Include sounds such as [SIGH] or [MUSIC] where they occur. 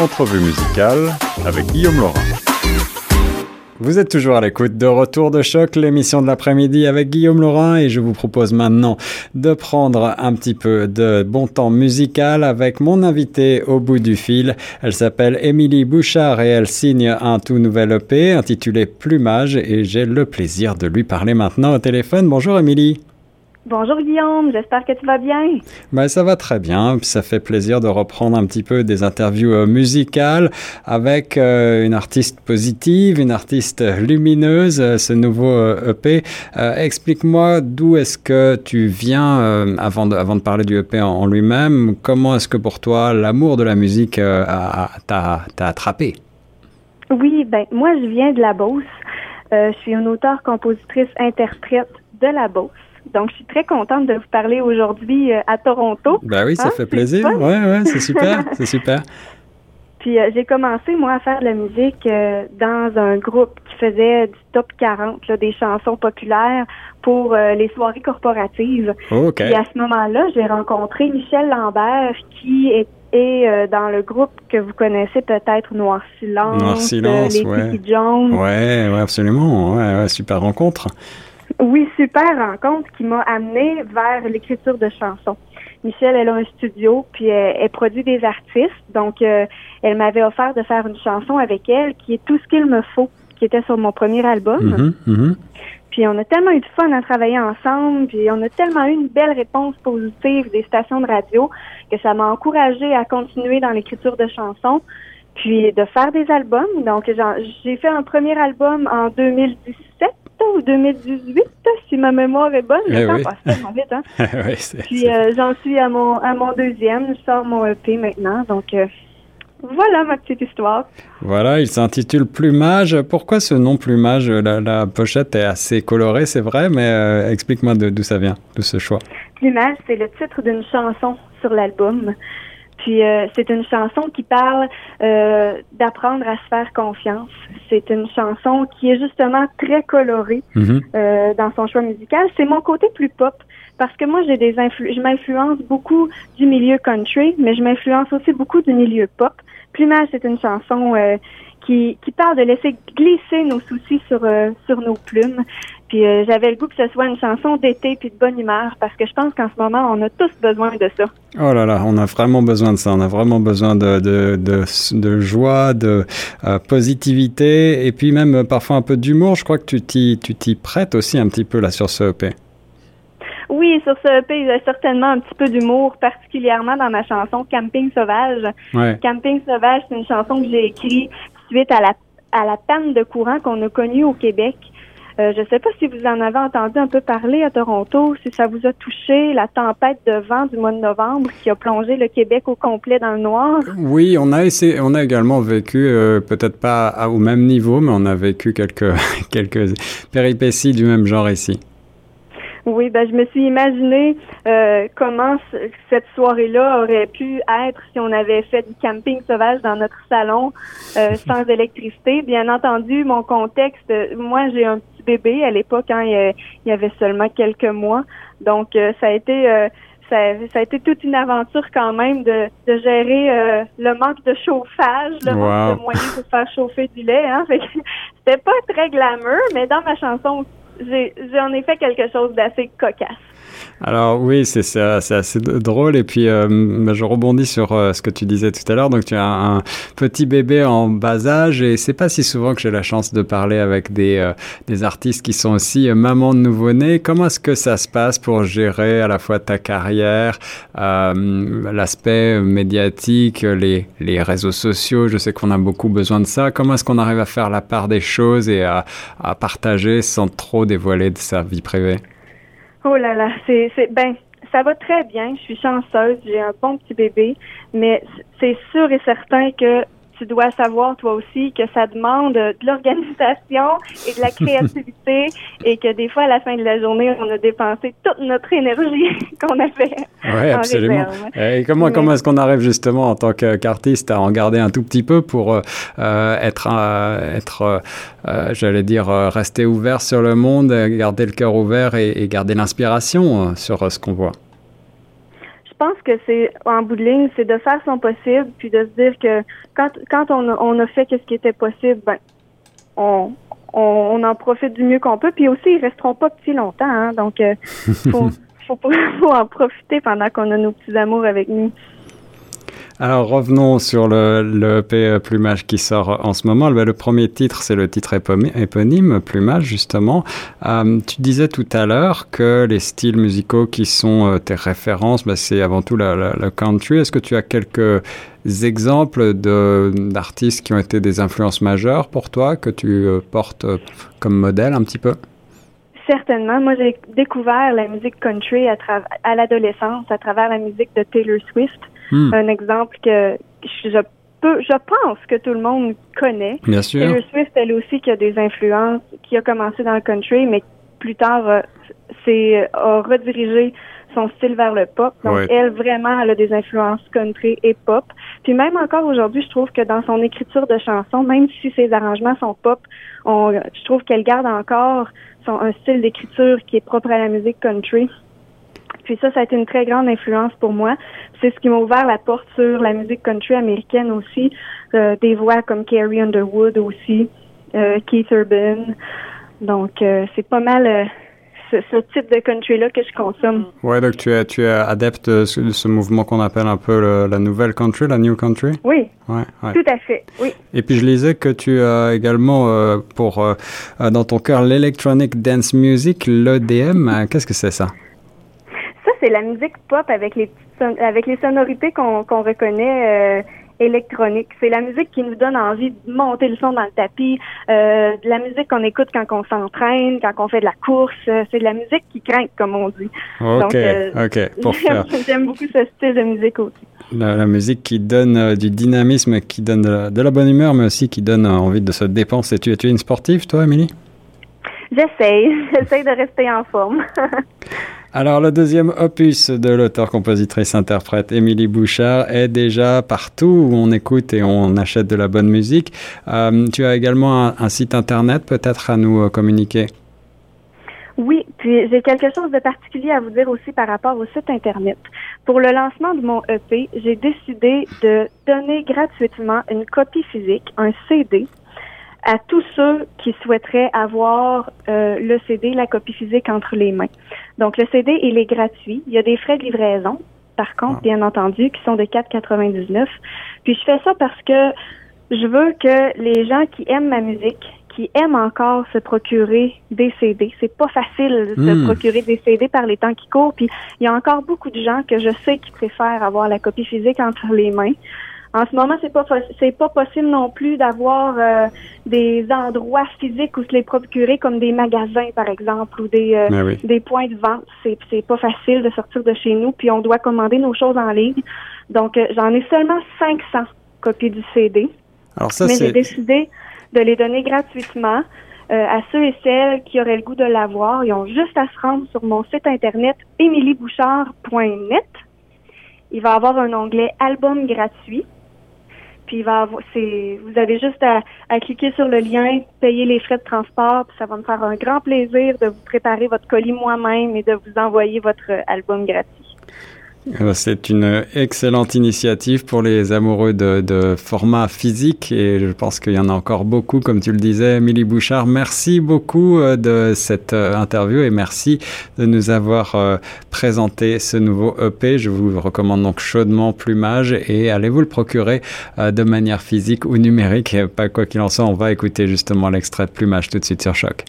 entrevue musicale avec Guillaume Laurent. Vous êtes toujours à l'écoute de Retour de choc, l'émission de l'après-midi avec Guillaume Laurent et je vous propose maintenant de prendre un petit peu de bon temps musical avec mon invité au bout du fil. Elle s'appelle Émilie Bouchard et elle signe un tout nouvel EP intitulé Plumage et j'ai le plaisir de lui parler maintenant au téléphone. Bonjour Émilie. Bonjour Guillaume, j'espère que tu vas bien. Ben, ça va très bien, ça fait plaisir de reprendre un petit peu des interviews euh, musicales avec euh, une artiste positive, une artiste lumineuse, euh, ce nouveau EP. Explique-moi d'où est-ce que tu viens avant, de, avant de parler du EP en, lui-même. Comment est-ce que pour toi l'amour de la musique t'a attrapé? Oui, ben moi je viens de la Beauce. je suis une auteure, compositrice, interprète de la Beauce. Donc, je suis très contente de vous parler aujourd'hui euh, à Toronto. Ben oui, ça hein, fait plaisir. Oui, ouais, c'est super, [LAUGHS] c'est super. Puis euh, j'ai commencé, moi, à faire de la musique euh, dans un groupe qui faisait du top 40, là, des chansons populaires pour les soirées corporatives. Oh, Et à ce moment-là, j'ai rencontré Michel Lambert, qui est, dans le groupe que vous connaissez peut-être, Noir Silence, Noir Silence, les ouais. Jones. Ouais, ouais, absolument. Ouais, ouais, super rencontre. Oui, super rencontre qui m'a amené vers l'écriture de chansons. Michelle, elle a un studio, puis elle, produit des artistes. Donc, euh, elle m'avait offert de faire une chanson avec elle qui est tout ce qu'il me faut, qui était sur mon premier album. Mm-hmm, mm-hmm. Puis on a tellement eu de fun à travailler ensemble, puis on a tellement eu une belle réponse positive des stations de radio que ça m'a encouragée à continuer dans l'écriture de chansons, puis de faire des albums. Donc j'ai fait un premier album en 2017 ou 2018, si ma mémoire est bonne. Le eh temps passe tellement vite. Hein? [LAUGHS] Puis euh, j'en suis à mon, à mon deuxième. Je sors mon EP maintenant. Donc euh, voilà ma petite histoire. Voilà, il s'intitule Plumage. Pourquoi ce nom Plumage? La, la pochette est assez colorée, c'est vrai, mais euh, explique-moi d'où ça vient, de ce choix. Plumage, c'est le titre d'une chanson sur l'album. Puis euh, c'est une chanson qui parle euh, d'apprendre à se faire confiance. C'est une chanson qui est justement très colorée mhm. euh, dans son choix musical. C'est mon côté plus pop parce que moi j'ai des je m'influence beaucoup du milieu country, mais je m'influence aussi beaucoup du milieu pop. Plumage, c'est une chanson qui, qui parle de laisser glisser nos soucis sur sur nos plumes. Puis euh, j'avais le goût que ce soit une chanson d'été puis de bonne humeur parce que je pense qu'en ce moment, on a tous besoin de ça. Oh là là, on a vraiment besoin de ça. On a vraiment besoin de, de, de, joie, de euh, positivité et puis même euh, parfois un peu d'humour. Je crois que tu t'y prêtes aussi un petit peu là sur ce EP. Oui, sur ce EP, il y a certainement un petit peu d'humour, particulièrement dans ma chanson Camping Sauvage. Camping Sauvage, c'est une chanson que j'ai écrite suite à la, à la panne de courant qu'on a connue au Québec. Euh, je ne sais pas si vous en avez entendu un peu parler à Toronto, si ça vous a touché, la tempête de vent du mois de novembre qui a plongé le Québec au complet dans le noir. Oui, on a, essayé, on a également vécu, euh, peut-être pas au même niveau, mais on a vécu quelques, [LAUGHS] quelques péripéties du même genre ici. Oui, ben je me suis imaginé euh, comment cette soirée-là aurait pu être si on avait fait du camping sauvage dans notre salon euh, [LAUGHS] sans électricité. Bien entendu, mon contexte, moi j'ai un petit bébé à l'époque, hein, il y avait seulement quelques mois, donc euh, ça a été ça, ça, a été toute une aventure quand même de, de gérer le manque de chauffage, le manque de moyens pour faire chauffer du lait. Hein. [LAUGHS] C'était pas très glamour, mais dans ma chanson j'en ai, fait quelque chose d'assez cocasse. Alors oui, c'est assez drôle. Et puis, euh, bah, je rebondis sur euh, ce que tu disais tout à l'heure. Donc, tu as un petit bébé en bas âge et c'est pas si souvent que j'ai la chance de parler avec des, euh, artistes qui sont aussi mamans de nouveau-nés. Comment est-ce que ça se passe pour gérer à la fois ta carrière, l'aspect médiatique, les, les réseaux sociaux? Je sais qu'on a beaucoup besoin de ça. Comment est-ce qu'on arrive à faire la part des choses et à, à partager sans trop dévoiler de sa vie privée? Oh là là, c'est, c'est ben, ça va très bien. Je suis chanceuse, j'ai un bon petit bébé, mais c'est sûr et certain que tu dois savoir toi aussi que ça demande de l'organisation et de la créativité [LAUGHS] et que des fois à la fin de la journée on a dépensé toute notre énergie [LAUGHS] qu'on avait. Oui, absolument. Et comment comment est-ce qu'on arrive justement en tant qu'artiste à en garder un tout petit peu pour euh, euh, être euh, être j'allais dire rester ouvert sur le monde, garder le cœur ouvert et, et garder l'inspiration sur ce qu'on voit? Pense que c'est, en bout de ligne, c'est de faire son possible, puis de se dire que quand, quand on, a, on a fait ce qui était possible, ben, on, on, en profite du mieux qu'on peut. Puis aussi, ils resteront pas petits longtemps, hein, donc euh, [LAUGHS] faut, faut, faut en profiter pendant qu'on a nos petits amours avec nous. Alors revenons sur le, le EP euh, Plumage qui sort en ce moment. Le, premier titre, c'est le titre éponyme, Plumage justement. Euh, tu disais tout à l'heure que les styles musicaux qui sont euh, tes références, bah, c'est avant tout le country. Est-ce que tu as quelques exemples d'artistes qui ont été des influences majeures pour toi, que tu portes comme modèle un petit peu? Certainement. Moi, j'ai découvert la musique country à, à l'adolescence à travers la musique de Taylor Swift. Hmm. Un exemple que je peux, je pense que tout le monde connaît. Bien sûr. Taylor Swift, elle aussi, qui a des influences, qui a commencé dans le country, mais plus tard, euh, c'est a redirigé son style vers le pop. Donc, elle, vraiment, elle a des influences country et pop. Puis même encore aujourd'hui, je trouve que dans son écriture de chansons, même si ses arrangements sont pop, on, je trouve qu'elle garde encore son, un style d'écriture qui est propre à la musique country. Puis ça, ça a été une très grande influence pour moi. C'est ce qui m'a ouvert la porte sur la musique country américaine aussi. Euh, des voix comme Carrie Underwood aussi, euh, Keith Urban. Donc, euh, c'est pas mal ce, type de country-là que je consomme. Ouais, donc tu es, tu es adepte de ce, mouvement qu'on appelle un peu la nouvelle country, la new country? Oui. Ouais, ouais. Tout à fait, oui. Et puis je lisais que tu as également pour dans ton cœur l'electronic dance music, l'EDM. Qu'est-ce que c'est ça? C'est la musique pop avec les avec les sonorités qu'on reconnaît euh, électroniques. C'est la musique qui nous donne envie de monter le son dans le tapis, euh, de la musique qu'on écoute quand on s'entraîne, quand on fait de la course. Euh, c'est de la musique qui craint, comme on dit. Ok, ok. Pour [LAUGHS] J'aime beaucoup ce style de musique aussi. La, musique qui donne du dynamisme, qui donne de la, bonne humeur, mais aussi qui donne envie de se dépenser. Tu, tu es une sportive, toi, Émilie? J'essaye. [LAUGHS] J'essaye de rester en forme. [LAUGHS] Alors, le deuxième opus de l'auteur-compositrice-interprète Émilie Bouchard est déjà partout où on écoute et on achète de la bonne musique. Euh, tu as également un, site internet peut-être à nous euh, communiquer? Oui, puis j'ai quelque chose de particulier à vous dire aussi par rapport au site Internet. Pour le lancement de mon EP, j'ai décidé de donner gratuitement une copie physique, un CD, à tous ceux qui souhaiteraient avoir euh, le CD, la copie physique entre les mains. Donc le CD, il est gratuit. Il y a des frais de livraison, par contre, ah. bien entendu, qui sont de 4,99. Puis je fais ça parce que je veux que les gens qui aiment ma musique, qui aiment encore se procurer des CD. C'est pas facile de se hmm. procurer des CD par les temps qui courent. Puis il y a encore beaucoup de gens que je sais qui préfèrent avoir la copie physique entre les mains. En ce moment, c'est pas c'est pas possible non plus d'avoir euh, des endroits physiques où se les procurer comme des magasins par exemple ou des euh, ben des points de vente. C'est c'est pas facile de sortir de chez nous puis on doit commander nos choses en ligne. Donc euh, j'en ai seulement 500 copies du CD. Alors ça Mais j'ai décidé de les donner gratuitement à ceux et celles qui auraient le goût de l'avoir. Ils ont juste à se rendre sur mon site internet emiliebouchard.net. Il va avoir un onglet album gratuit. Puis va vous avez juste à, à, cliquer sur le lien, payer les frais de transport, puis ça va me faire un grand plaisir de vous préparer votre colis moi-même et de vous envoyer votre album gratuit. Euh, c'est une excellente initiative pour les amoureux de, de format physique et je pense qu'il y en a encore beaucoup, comme tu le disais, Émilie Bouchard. Merci beaucoup euh, de cette euh, interview et merci de nous avoir présenté ce nouveau EP. Je vous recommande donc chaudement Plumage et allez vous le procurer de manière physique ou numérique. Pas quoi qu'il en soit, on va écouter justement l'extrait de Plumage tout de suite sur Choc.